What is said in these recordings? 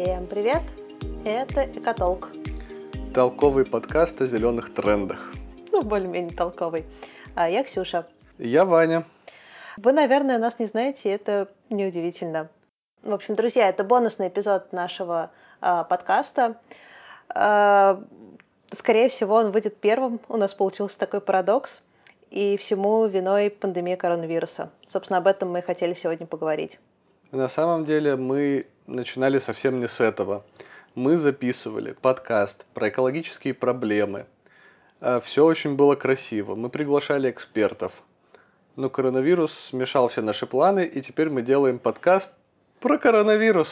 Всем привет! Это Экотолк. Толковый подкаст о зеленых трендах. Ну, более-менее толковый. А я Ксюша. Я Ваня. Вы, наверное, нас не знаете, это неудивительно. В общем, друзья, это бонусный эпизод нашего э, подкаста. Э, скорее всего, он выйдет первым. У нас получился такой парадокс. И всему виной пандемия коронавируса. Собственно, об этом мы и хотели сегодня поговорить. На самом деле мы начинали совсем не с этого. Мы записывали подкаст про экологические проблемы. А, Все очень было красиво. Мы приглашали экспертов. Но коронавирус смешал все наши планы, и теперь мы делаем подкаст про коронавирус.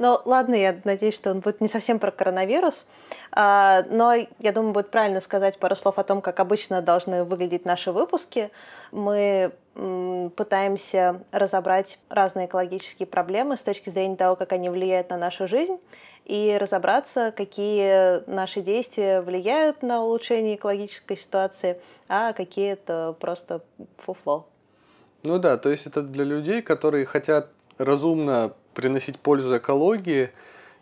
Ну, ладно, я надеюсь, что он будет не совсем про коронавирус, а, но я думаю, будет правильно сказать пару слов о том, как обычно должны выглядеть наши выпуски. Мы пытаемся разобрать разные экологические проблемы с точки зрения того, как они влияют на нашу жизнь, и разобраться, какие наши действия влияют на улучшение экологической ситуации, а какие это просто фуфло. Ну да, то есть это для людей, которые хотят разумно приносить пользу экологии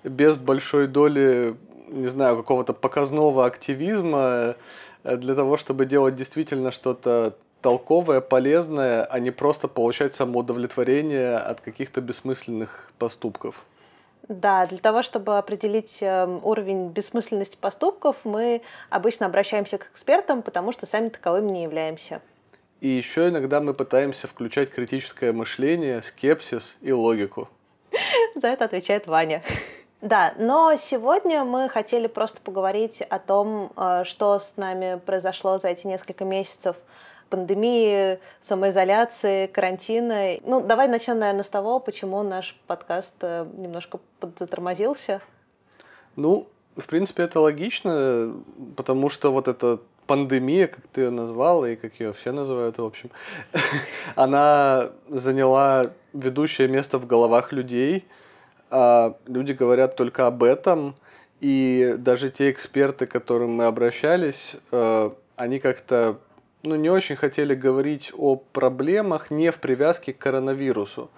без большой доли, не знаю, какого-то показного активизма э, для того, чтобы делать действительно что-то толковое, полезное, а не просто получать самоудовлетворение от каких-то бессмысленных поступков. Да, для того, чтобы определить эм, уровень бессмысленности поступков, мы обычно обращаемся к экспертам, потому что сами таковыми не являемся. И еще иногда мы пытаемся включать критическое мышление, скепсис и логику. За это отвечает Ваня. Да, но сегодня мы хотели просто поговорить о том, э, что с нами произошло за эти несколько месяцев пандемии, самоизоляции, карантина. Ну, давай начнем, наверное, с того, почему наш подкаст э, немножко затормозился. Ну, в принципе, это логично, потому что вот эта пандемия, как ты ее назвала, и как ее все называют, в общем, она заняла ведущее место в головах людей. А люди говорят только об этом, и даже те эксперты, к которым мы обращались, э, они как-то ну, не очень хотели говорить о проблемах не в привязке к коронавирусу.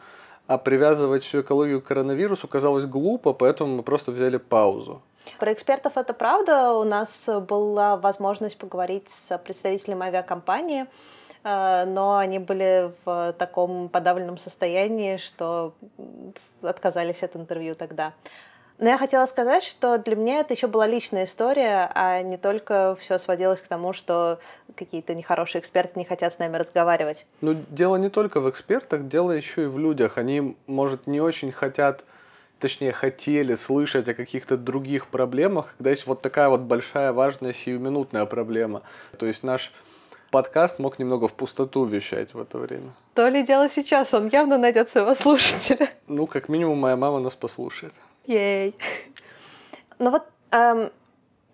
А привязывать всю экологию к коронавирусу казалось глупо, поэтому мы просто взяли паузу. Про экспертов это правда. У нас была возможность поговорить с представителем авиакомпании, но они были в таком подавленном состоянии, что отказались от интервью тогда. Но я хотела сказать, что для меня это еще была личная история, а не только все сводилось к тому, что какие-то нехорошие эксперты не хотят с нами разговаривать. Ну, дело не только в экспертах, дело еще и в людях. Они, может, не очень хотят, точнее, хотели слышать о каких-то других проблемах, когда есть вот такая вот большая, важная, сиюминутная проблема. То есть наш подкаст мог немного в пустоту вещать в это время. То ли дело сейчас, он явно найдет своего слушателя. Ну, как минимум, моя мама нас послушает. Ей. Ну вот, эм,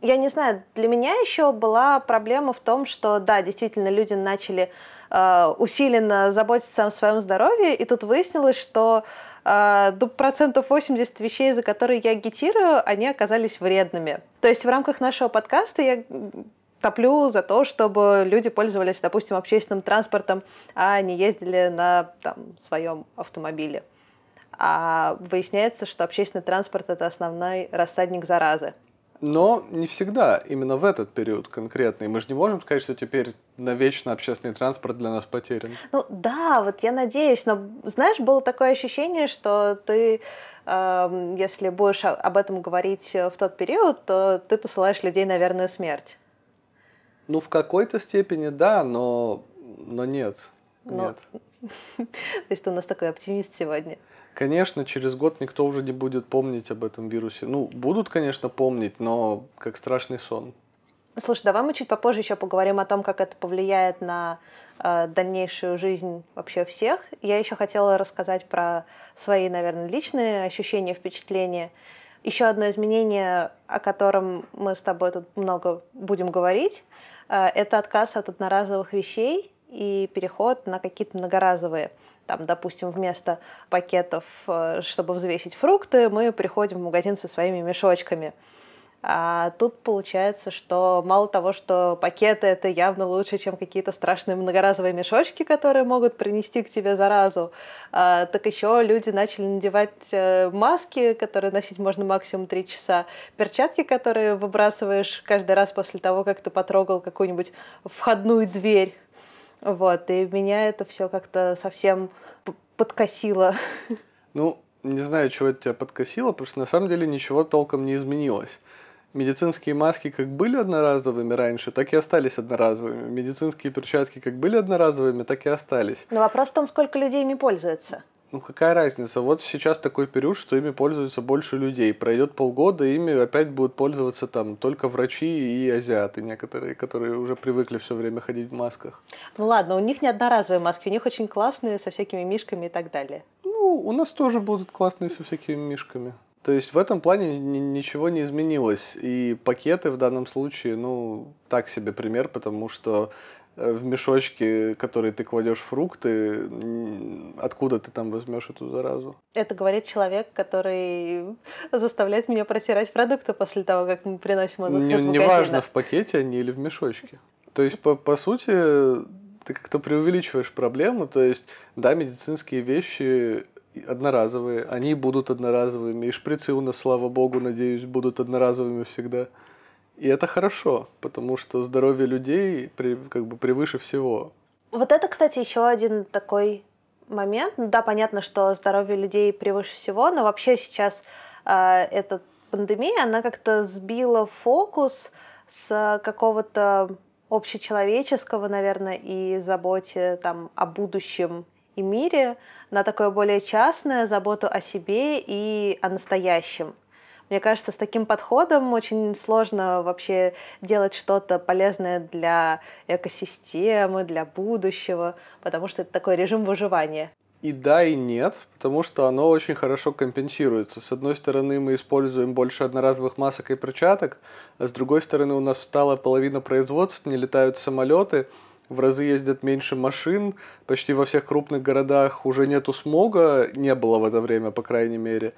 я не знаю, для меня еще была проблема в том, что, да, действительно, люди начали э, усиленно заботиться о своем здоровье, и тут выяснилось, что э, процентов 80 вещей, за которые я агитирую, они оказались вредными. То есть в рамках нашего подкаста я топлю за то, чтобы люди пользовались, допустим, общественным транспортом, а не ездили на там, своем автомобиле а выясняется, что общественный транспорт это основной рассадник заразы. Но не всегда, именно в этот период конкретный. Мы же не можем сказать, что теперь навечно общественный транспорт для нас потерян. Ну да, вот я надеюсь, но знаешь, было такое ощущение, что ты, э, если будешь об этом говорить в тот период, то ты посылаешь людей на верную смерть. Ну, в какой-то степени да, но, но нет. Но... нет. То есть ты у нас такой оптимист сегодня. Конечно, через год никто уже не будет помнить об этом вирусе. Ну, будут, конечно, помнить, но как страшный сон. Слушай, давай мы чуть попозже еще поговорим о том, как это повлияет на э, дальнейшую жизнь вообще всех. Я еще хотела рассказать про свои, наверное, личные ощущения, впечатления. Еще одно изменение, о котором мы с тобой тут много будем говорить, это отказ от одноразовых вещей и переход на какие-то многоразовые там, допустим, вместо пакетов, э, чтобы взвесить фрукты, мы приходим в магазин со своими мешочками. А тут получается, что мало того, что пакеты это явно лучше, чем какие-то страшные многоразовые мешочки, которые могут принести к тебе заразу, а, так еще люди начали надевать э, маски, которые носить можно максимум 3 часа, перчатки, которые выбрасываешь каждый раз после того, как ты потрогал какую-нибудь входную дверь. Вот, и меня это все как-то совсем подкосило. Ну, не знаю, чего это тебя подкосило, потому что на самом деле ничего толком не изменилось. Медицинские маски как были одноразовыми раньше, так и остались одноразовыми. Медицинские перчатки как были одноразовыми, так и остались. Но вопрос в том, сколько людей ими пользуются. Ну какая разница? Вот сейчас такой период, что ими пользуются больше людей. Пройдет полгода, ими опять будут пользоваться там только врачи и азиаты некоторые, которые уже привыкли все время ходить в масках. Ну ладно, у них не одноразовые маски, у них очень классные со всякими мишками и так далее. Ну, у нас тоже будут классные со всякими мишками. То есть в этом плане ничего не изменилось. И пакеты в данном случае, ну, так себе пример, потому что э, в мешочке, который ты кладешь фрукты, откуда ты там возьмешь эту заразу? Это говорит человек, который заставляет меня протирать продукты после того, как мы приносим их не, из Неважно, в пакете они или в мешочке. То есть, по, по сути, ты как-то преувеличиваешь проблему. То есть, да, медицинские вещи одноразовые, они будут одноразовыми, и шприцы у нас, слава богу, надеюсь, будут одноразовыми всегда. И это хорошо, потому что здоровье людей при, как бы превыше всего. Вот это, кстати, еще один такой момент. Да, понятно, что здоровье людей превыше всего, но вообще сейчас э, эта пандемия, она как-то сбила фокус с какого-то общечеловеческого, наверное, и заботе там о будущем и мире на такое более частное, заботу о себе и о настоящем. Мне кажется, с таким подходом очень сложно вообще делать что-то полезное для экосистемы, для будущего, потому что это такой режим выживания. И да, и нет, потому что оно очень хорошо компенсируется. С одной стороны, мы используем больше одноразовых масок и перчаток, а с другой стороны, у нас встала половина производств, не летают самолеты, в разы ездят меньше машин, почти во всех крупных городах уже нету смога, не было в это время, по крайней мере.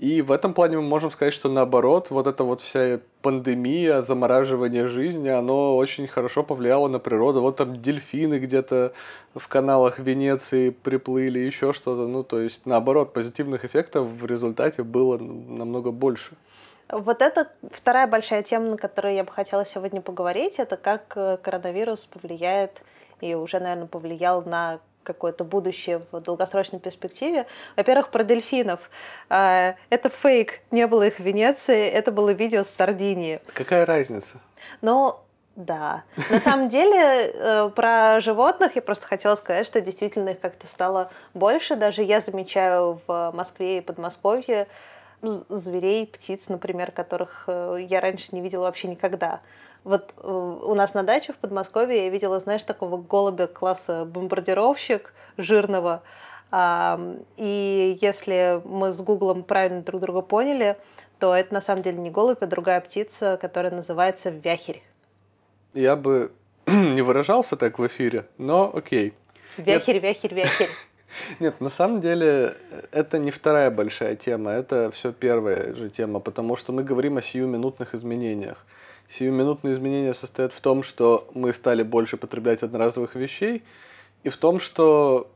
И в этом плане мы можем сказать, что наоборот, вот эта вот вся пандемия, замораживание жизни, оно очень хорошо повлияло на природу. Вот там дельфины где-то в каналах Венеции приплыли, еще что-то. Ну, то есть, наоборот, позитивных эффектов в результате было намного больше. Вот это вторая большая тема, на которую я бы хотела сегодня поговорить, это как э, коронавирус повлияет и уже, наверное, повлиял на какое-то будущее в долгосрочной перспективе. Во-первых, про дельфинов. А, это фейк, не было их в Венеции, это было видео с Сардинии. Какая разница? Ну, да. На самом деле, э, про животных я просто хотела сказать, что действительно их как-то стало больше. Даже я замечаю в Москве и Подмосковье зверей, птиц, например, которых э, я раньше не видела вообще никогда. Вот э, у нас на даче в Подмосковье я видела, знаешь, такого голубя класса бомбардировщик жирного. И если мы с Гуглом правильно друг друга поняли, то это на самом деле не голубь, а другая птица, которая называется вяхерь. Я бы не выражался так в эфире, но окей. Вяхерь, вяхерь, вяхерь. Нет, на самом деле это не вторая большая тема, это все первая же тема, потому что мы говорим о сиюминутных изменениях. Сиюминутные изменения состоят в том, что мы стали больше потреблять одноразовых вещей, и в том, что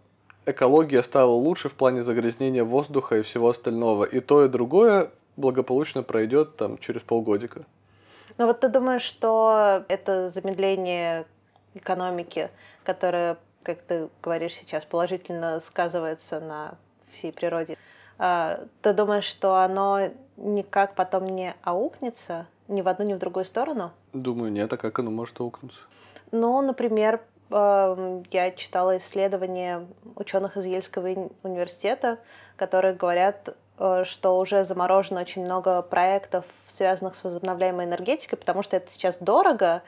экология стала лучше в плане загрязнения воздуха и всего остального. И то, и другое благополучно пройдет там через полгодика. Ну вот ты думаешь, что это замедление экономики, которое как ты говоришь сейчас, положительно сказывается на всей природе. А, ты думаешь, что оно никак потом не аукнется ни в одну, ни в другую сторону? Думаю, нет. А как оно может аукнуться? Ну, например, эм, я читала исследования ученых из Ельского университета, которые говорят, э, что уже заморожено очень много проектов, связанных с возобновляемой энергетикой, потому что это сейчас дорого,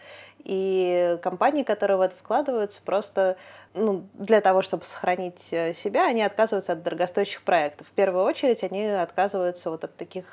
и компании, которые в это вкладываются, просто ну, для того, чтобы сохранить э, себя, они отказываются от дорогостоящих проектов. В первую очередь они отказываются вот от таких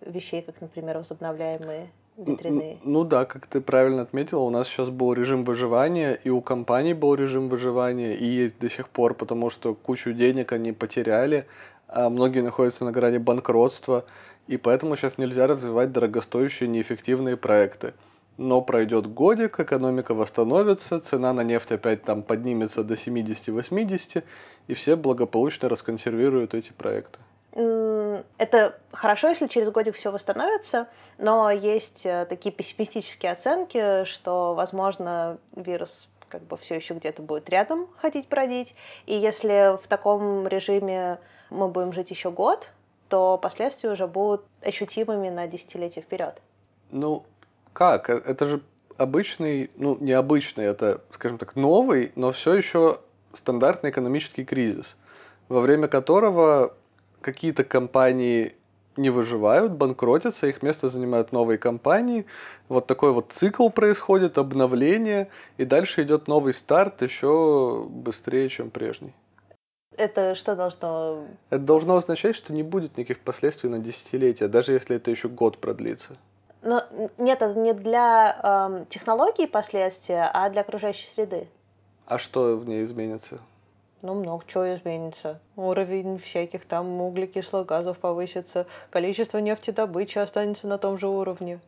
вещей, как, например, возобновляемые ветряные. Ну да, как ты правильно отметила, у нас сейчас был режим выживания, и у компаний был режим выживания, и есть до сих пор, потому что кучу денег они потеряли, а многие находятся на грани банкротства. И поэтому сейчас нельзя развивать дорогостоящие неэффективные проекты. Но пройдет годик, экономика восстановится, цена на нефть опять там поднимется до 70-80, и все благополучно расконсервируют эти проекты. Это хорошо, если через годик все восстановится, но есть э, такие пессимистические оценки, что, возможно, вирус как бы все еще где-то будет рядом ходить бродить. И если в таком режиме мы будем жить еще год, то последствия уже будут ощутимыми на десятилетия вперед. Ну, как? Э, это же обычный, ну, необычный, это, скажем так, новый, но все еще стандартный экономический кризис, во время которого какие-то компании не выживают, банкротятся, их место занимают новые компании. Вот такой вот цикл происходит, обновление, и дальше идет новый старт еще быстрее, чем прежний. Это что должно... Это должно означать, что не будет никаких последствий на десятилетия, даже если это еще год продлится. Но нет, это не для эм, технологий последствия, а для окружающей среды. А что в ней изменится? Ну, много чего изменится. Уровень всяких там углекислых газов повысится, количество нефтедобычи останется на том же уровне.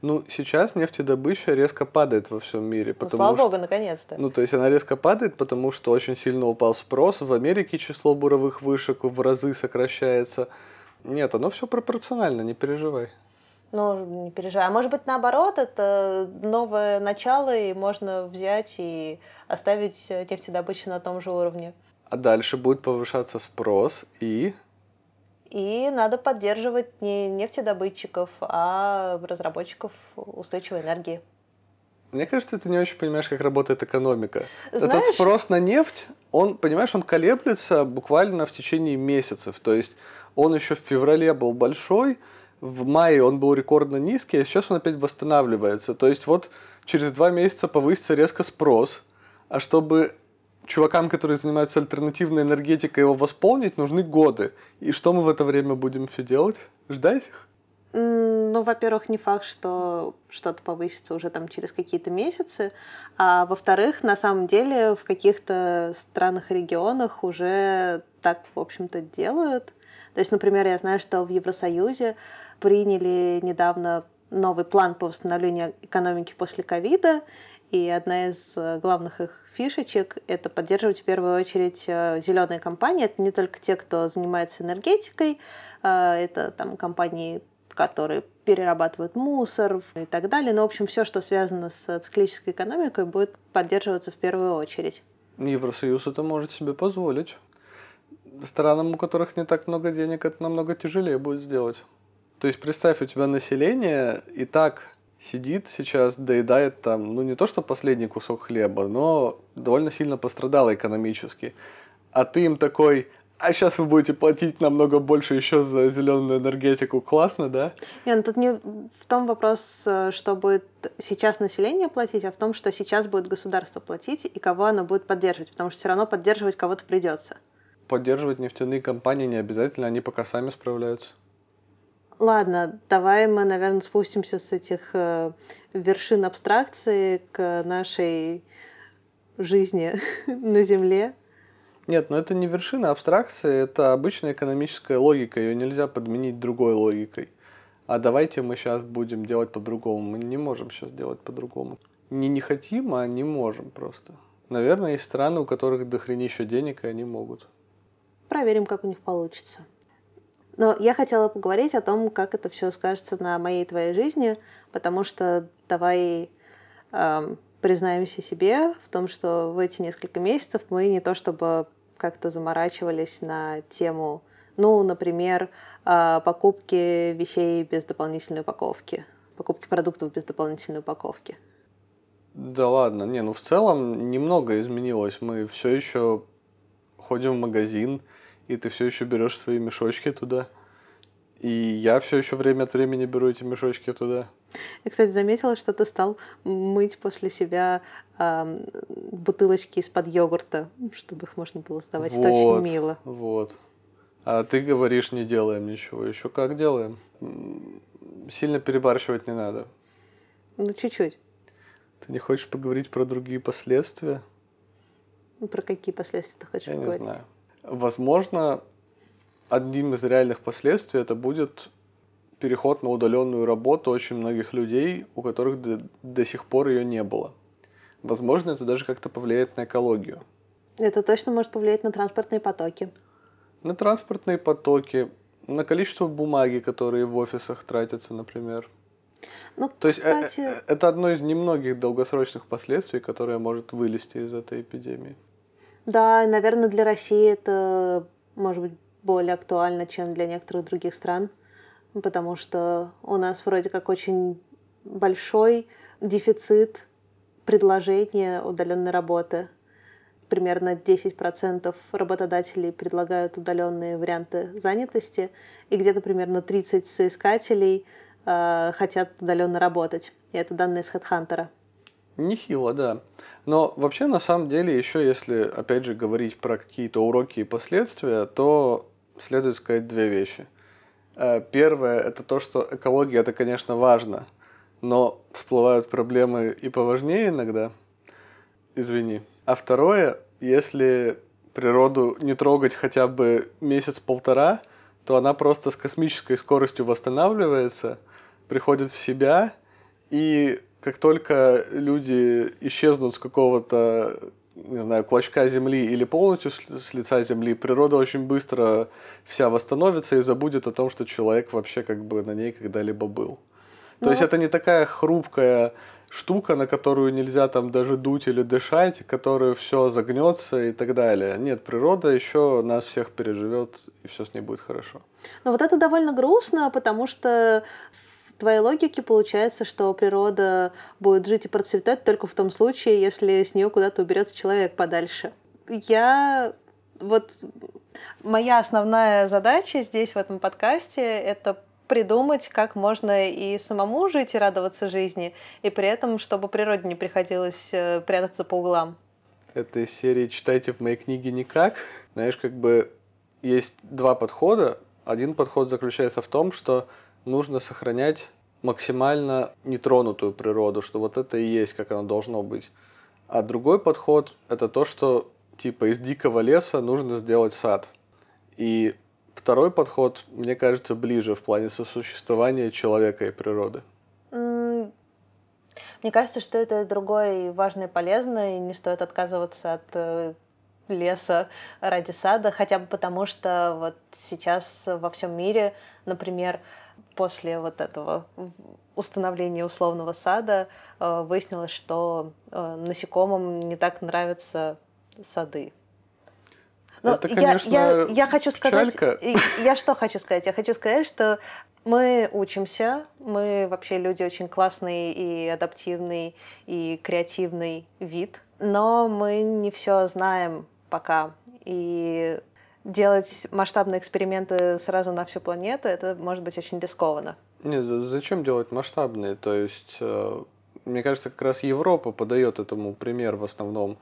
Ну, сейчас нефтедобыча резко падает во всем мире. Ну, слава что, богу, наконец-то. Ну, то есть она резко падает, потому что очень сильно упал спрос. В Америке число буровых вышек в разы сокращается. Нет, оно все пропорционально, не переживай. Ну, не переживай. А может быть, наоборот, это новое начало, и можно взять и оставить нефтедобычу на том же уровне. А дальше будет повышаться спрос и... И надо поддерживать не нефтедобытчиков, а разработчиков устойчивой энергии. Мне кажется, ты не очень понимаешь, как работает экономика. Знаешь... Этот спрос на нефть, он, понимаешь, он колеблется буквально в течение месяцев. То есть он еще в феврале был большой, в мае он был рекордно низкий, а сейчас он опять восстанавливается. То есть вот через два месяца повысится резко спрос, а чтобы чувакам, которые занимаются альтернативной энергетикой, его восполнить, нужны годы. И что мы в это время будем все делать? Ждать их? Ну, во-первых, не факт, что что-то повысится уже там через какие-то месяцы, а во-вторых, на самом деле в каких-то странах и регионах уже так, в общем-то, делают. То есть, например, я знаю, что в Евросоюзе приняли недавно новый план по восстановлению экономики после ковида, и одна из э, главных их фишечек – это поддерживать в первую очередь э, зеленые компании. Это не только те, кто занимается энергетикой, э, это там компании, которые перерабатывают мусор и так далее. Но, в общем, все, что связано с циклической экономикой, будет поддерживаться в первую очередь. Евросоюз это может себе позволить. Странам, у которых не так много денег, это намного тяжелее будет сделать. То есть представь, у тебя население и так сидит сейчас, доедает там, ну не то что последний кусок хлеба, но довольно сильно пострадало экономически. А ты им такой, а сейчас вы будете платить намного больше еще за зеленую энергетику. Классно, да? Нет, ну тут не в том вопрос, э, что будет сейчас население платить, а в том, что сейчас будет государство платить и кого оно будет поддерживать, потому что все равно поддерживать кого-то придется. Поддерживать нефтяные компании не обязательно, они пока сами справляются. Ладно, давай мы, наверное, спустимся с этих э, вершин абстракции к нашей жизни на Земле. Нет, но ну это не вершина абстракции, это обычная экономическая логика, ее нельзя подменить другой логикой. А давайте мы сейчас будем делать по-другому. Мы не можем сейчас делать по-другому. Не не хотим, а не можем просто. Наверное, есть страны, у которых дохренища денег, и они могут. Проверим, как у них получится. Но я хотела поговорить о том, как это все скажется на моей твоей жизни, потому что давай э, признаемся себе в том, что в эти несколько месяцев мы не то чтобы как-то заморачивались на тему, ну, например, э, покупки вещей без дополнительной упаковки, покупки продуктов без дополнительной упаковки. Да ладно, не, ну в целом немного изменилось. Мы все еще ходим в магазин, и ты все еще берешь свои мешочки туда. И я все еще время от времени беру эти мешочки туда. Я, кстати, заметила, что ты стал мыть после себя э, бутылочки из-под йогурта, чтобы их можно было сдавать. Вот, Это очень мило. Вот. А ты говоришь, не делаем ничего. Еще как делаем? Сильно перебарщивать не надо. Ну, чуть-чуть. Ты не хочешь поговорить про другие последствия? Ну, про какие последствия ты хочешь Я поговорить? не знаю. Возможно, одним из реальных последствий это будет переход на удаленную работу очень многих людей, у которых до, до сих пор ее не было. Возможно, это даже как-то повлияет на экологию. Это точно может повлиять на транспортные потоки. На транспортные потоки, на количество бумаги, которые в офисах тратятся, например. Ну, То есть э, кстати... э, это одно из немногих долгосрочных последствий, которое может вылезти из этой эпидемии. Да, наверное, для России это может быть более актуально, чем для некоторых других стран, потому что у нас вроде как очень большой дефицит предложения удаленной работы. Примерно 10% работодателей предлагают удаленные варианты занятости, и где-то примерно 30 соискателей э, хотят удаленно работать. И это данные с HeadHunter. Нехило, да. Но вообще, на самом деле, еще если, опять же, говорить про какие-то уроки и последствия, то следует сказать две вещи. Э, первое – это то, что экология – это, конечно, важно, но всплывают проблемы и поважнее иногда. Извини. А второе, если природу не трогать хотя бы месяц-полтора, то она просто с космической скоростью восстанавливается, приходит в себя, и как только люди исчезнут с какого-то не знаю, клочка земли или полностью с лица земли, природа очень быстро вся восстановится и забудет о том, что человек вообще как бы на ней когда-либо был. То ну, есть это не такая хрупкая штука, на которую нельзя там даже дуть или дышать, которая все загнется и так далее. Нет, природа еще нас всех переживет, и все с ней будет хорошо. Но вот это довольно грустно, потому что твоей логике получается, что природа будет жить и процветать только в том случае, если с нее куда-то уберется человек подальше. Я вот моя основная задача здесь в этом подкасте это придумать, как можно и самому жить и радоваться жизни, и при этом, чтобы природе не приходилось э, прятаться по углам. Этой серии «Читайте в моей книге никак». Знаешь, как бы есть два подхода. Один подход заключается в том, что нужно сохранять максимально нетронутую природу, что вот это и есть, как оно должно быть. А другой подход – это то, что типа из дикого леса нужно сделать сад. И второй подход, мне кажется, ближе в плане сосуществования человека и природы. Мне кажется, что это другое важно и полезно, и не стоит отказываться от э, леса ради сада, хотя бы потому, что вот сейчас во всем мире, например, после вот этого установления условного сада э, выяснилось, что э, насекомым не так нравятся сады. Но Это, конечно, я, я, я хочу сказать, я что хочу сказать? Я хочу сказать, что мы учимся, мы вообще люди очень классный и адаптивный и креативный вид, но мы не все знаем пока. И делать масштабные эксперименты сразу на всю планету, это может быть очень рискованно. Нет, зачем делать масштабные? То есть, э, мне кажется, как раз Европа подает этому пример в основном.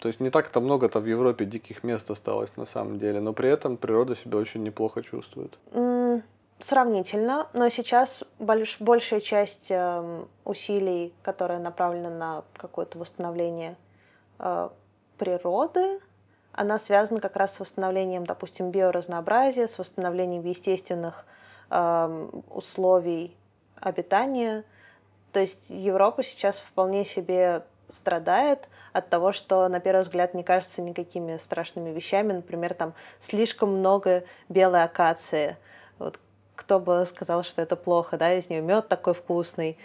То есть не так-то много-то в Европе диких мест осталось на самом деле, но при этом природа себя очень неплохо чувствует. Mm, сравнительно, но сейчас больш, большая часть э, усилий, которые направлены на какое-то восстановление э, природы, она связана как раз с восстановлением, допустим, биоразнообразия, с восстановлением естественных э, условий обитания. То есть Европа сейчас вполне себе страдает от того, что на первый взгляд не кажется никакими страшными вещами. Например, там слишком много белой акации. Вот кто бы сказал, что это плохо, да, из нее мед такой вкусный.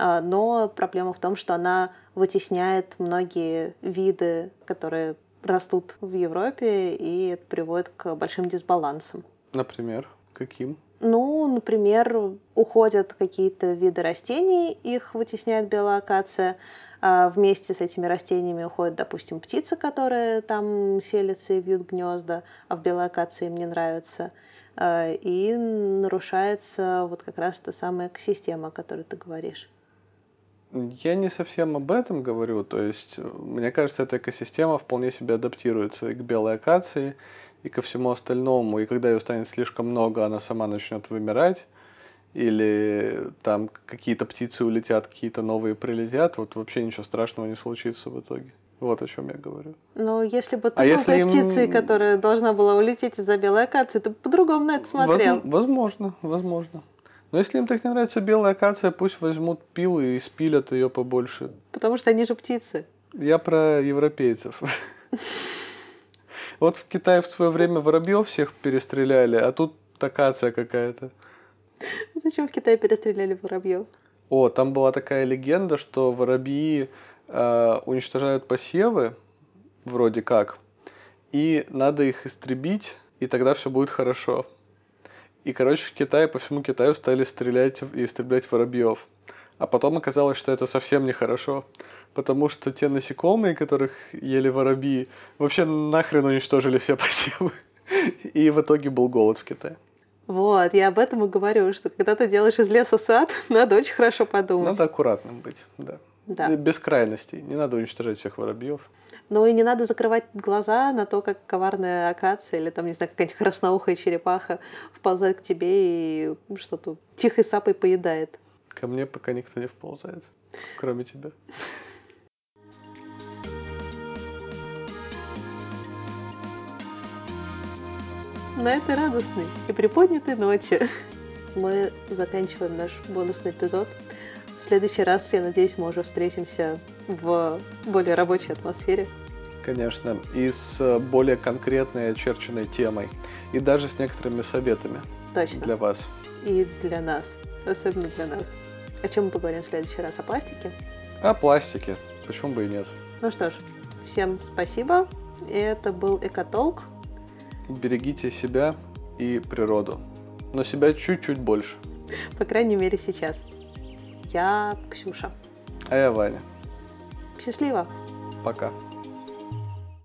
А, но проблема в том, что она вытесняет многие виды, которые растут в Европе, и это приводит к большим дисбалансам. Например, каким? Ну, например, уходят какие-то виды растений, их вытесняет белоакация. А вместе с этими растениями уходят, допустим, птицы, которые там селятся и вьют гнезда, а в белоакации им не нравится. А, и нарушается вот как раз та самая экосистема, о которой ты говоришь. Я не совсем об этом говорю, то есть мне кажется, эта экосистема вполне себе адаптируется и к белой акации, и ко всему остальному, и когда ее станет слишком много, она сама начнет вымирать, или там какие-то птицы улетят, какие-то новые прилетят, вот вообще ничего страшного не случится в итоге. Вот о чем я говорю. Но если бы ты А если им- птицей, которая должна была улететь из-за белой акации, ты бы по-другому на это смотрел. Воз- Возможно, возможно. Но если им так не нравится белая акация, пусть возьмут пилы и спилят ее побольше. Потому что они же птицы. Я про европейцев. Вот в Китае в свое время воробьев всех перестреляли, а тут акация какая-то. Зачем в Китае перестреляли воробьев? О, там была такая легенда, что воробьи э, уничтожают посевы, вроде как, и надо их истребить, и тогда все будет хорошо. И, короче, в Китае, по всему Китаю стали стрелять и истреблять воробьев. А потом оказалось, что это совсем нехорошо, потому что те насекомые, которых ели воробьи, вообще нахрен уничтожили все посевы. И в итоге был голод в Китае. Вот, я об этом и говорю, что когда ты делаешь из леса сад, надо очень хорошо подумать. Надо аккуратным быть, да. Да. Без крайностей. Не надо уничтожать всех воробьев. Ну и не надо закрывать глаза на то, как коварная акация или там, не знаю, какая-нибудь красноухая черепаха вползает к тебе и что-то тихой сапой поедает. Ко мне пока никто не вползает, кроме тебя. На этой радостной и приподнятой ноте мы заканчиваем наш бонусный эпизод. В следующий раз, я надеюсь, мы уже встретимся в более рабочей атмосфере. Конечно, и с э, более конкретной очерченной темой. И даже с некоторыми советами Точно. для вас. И для нас. Особенно для нас. О чем мы поговорим в следующий раз? О пластике? О пластике. Почему бы и нет? Ну что ж, всем спасибо. Это был Экотолк. Берегите себя и природу. Но себя чуть-чуть больше. По крайней мере, сейчас. Я Ксюша. А я Ваня. Счастливо! Пока.